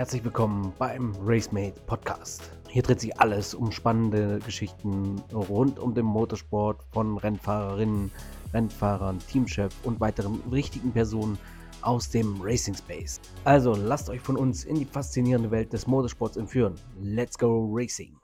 Herzlich willkommen beim RaceMate Podcast. Hier dreht sich alles um spannende Geschichten rund um den Motorsport von Rennfahrerinnen, Rennfahrern, Teamchef und weiteren wichtigen Personen aus dem Racing Space. Also lasst euch von uns in die faszinierende Welt des Motorsports entführen. Let's go Racing!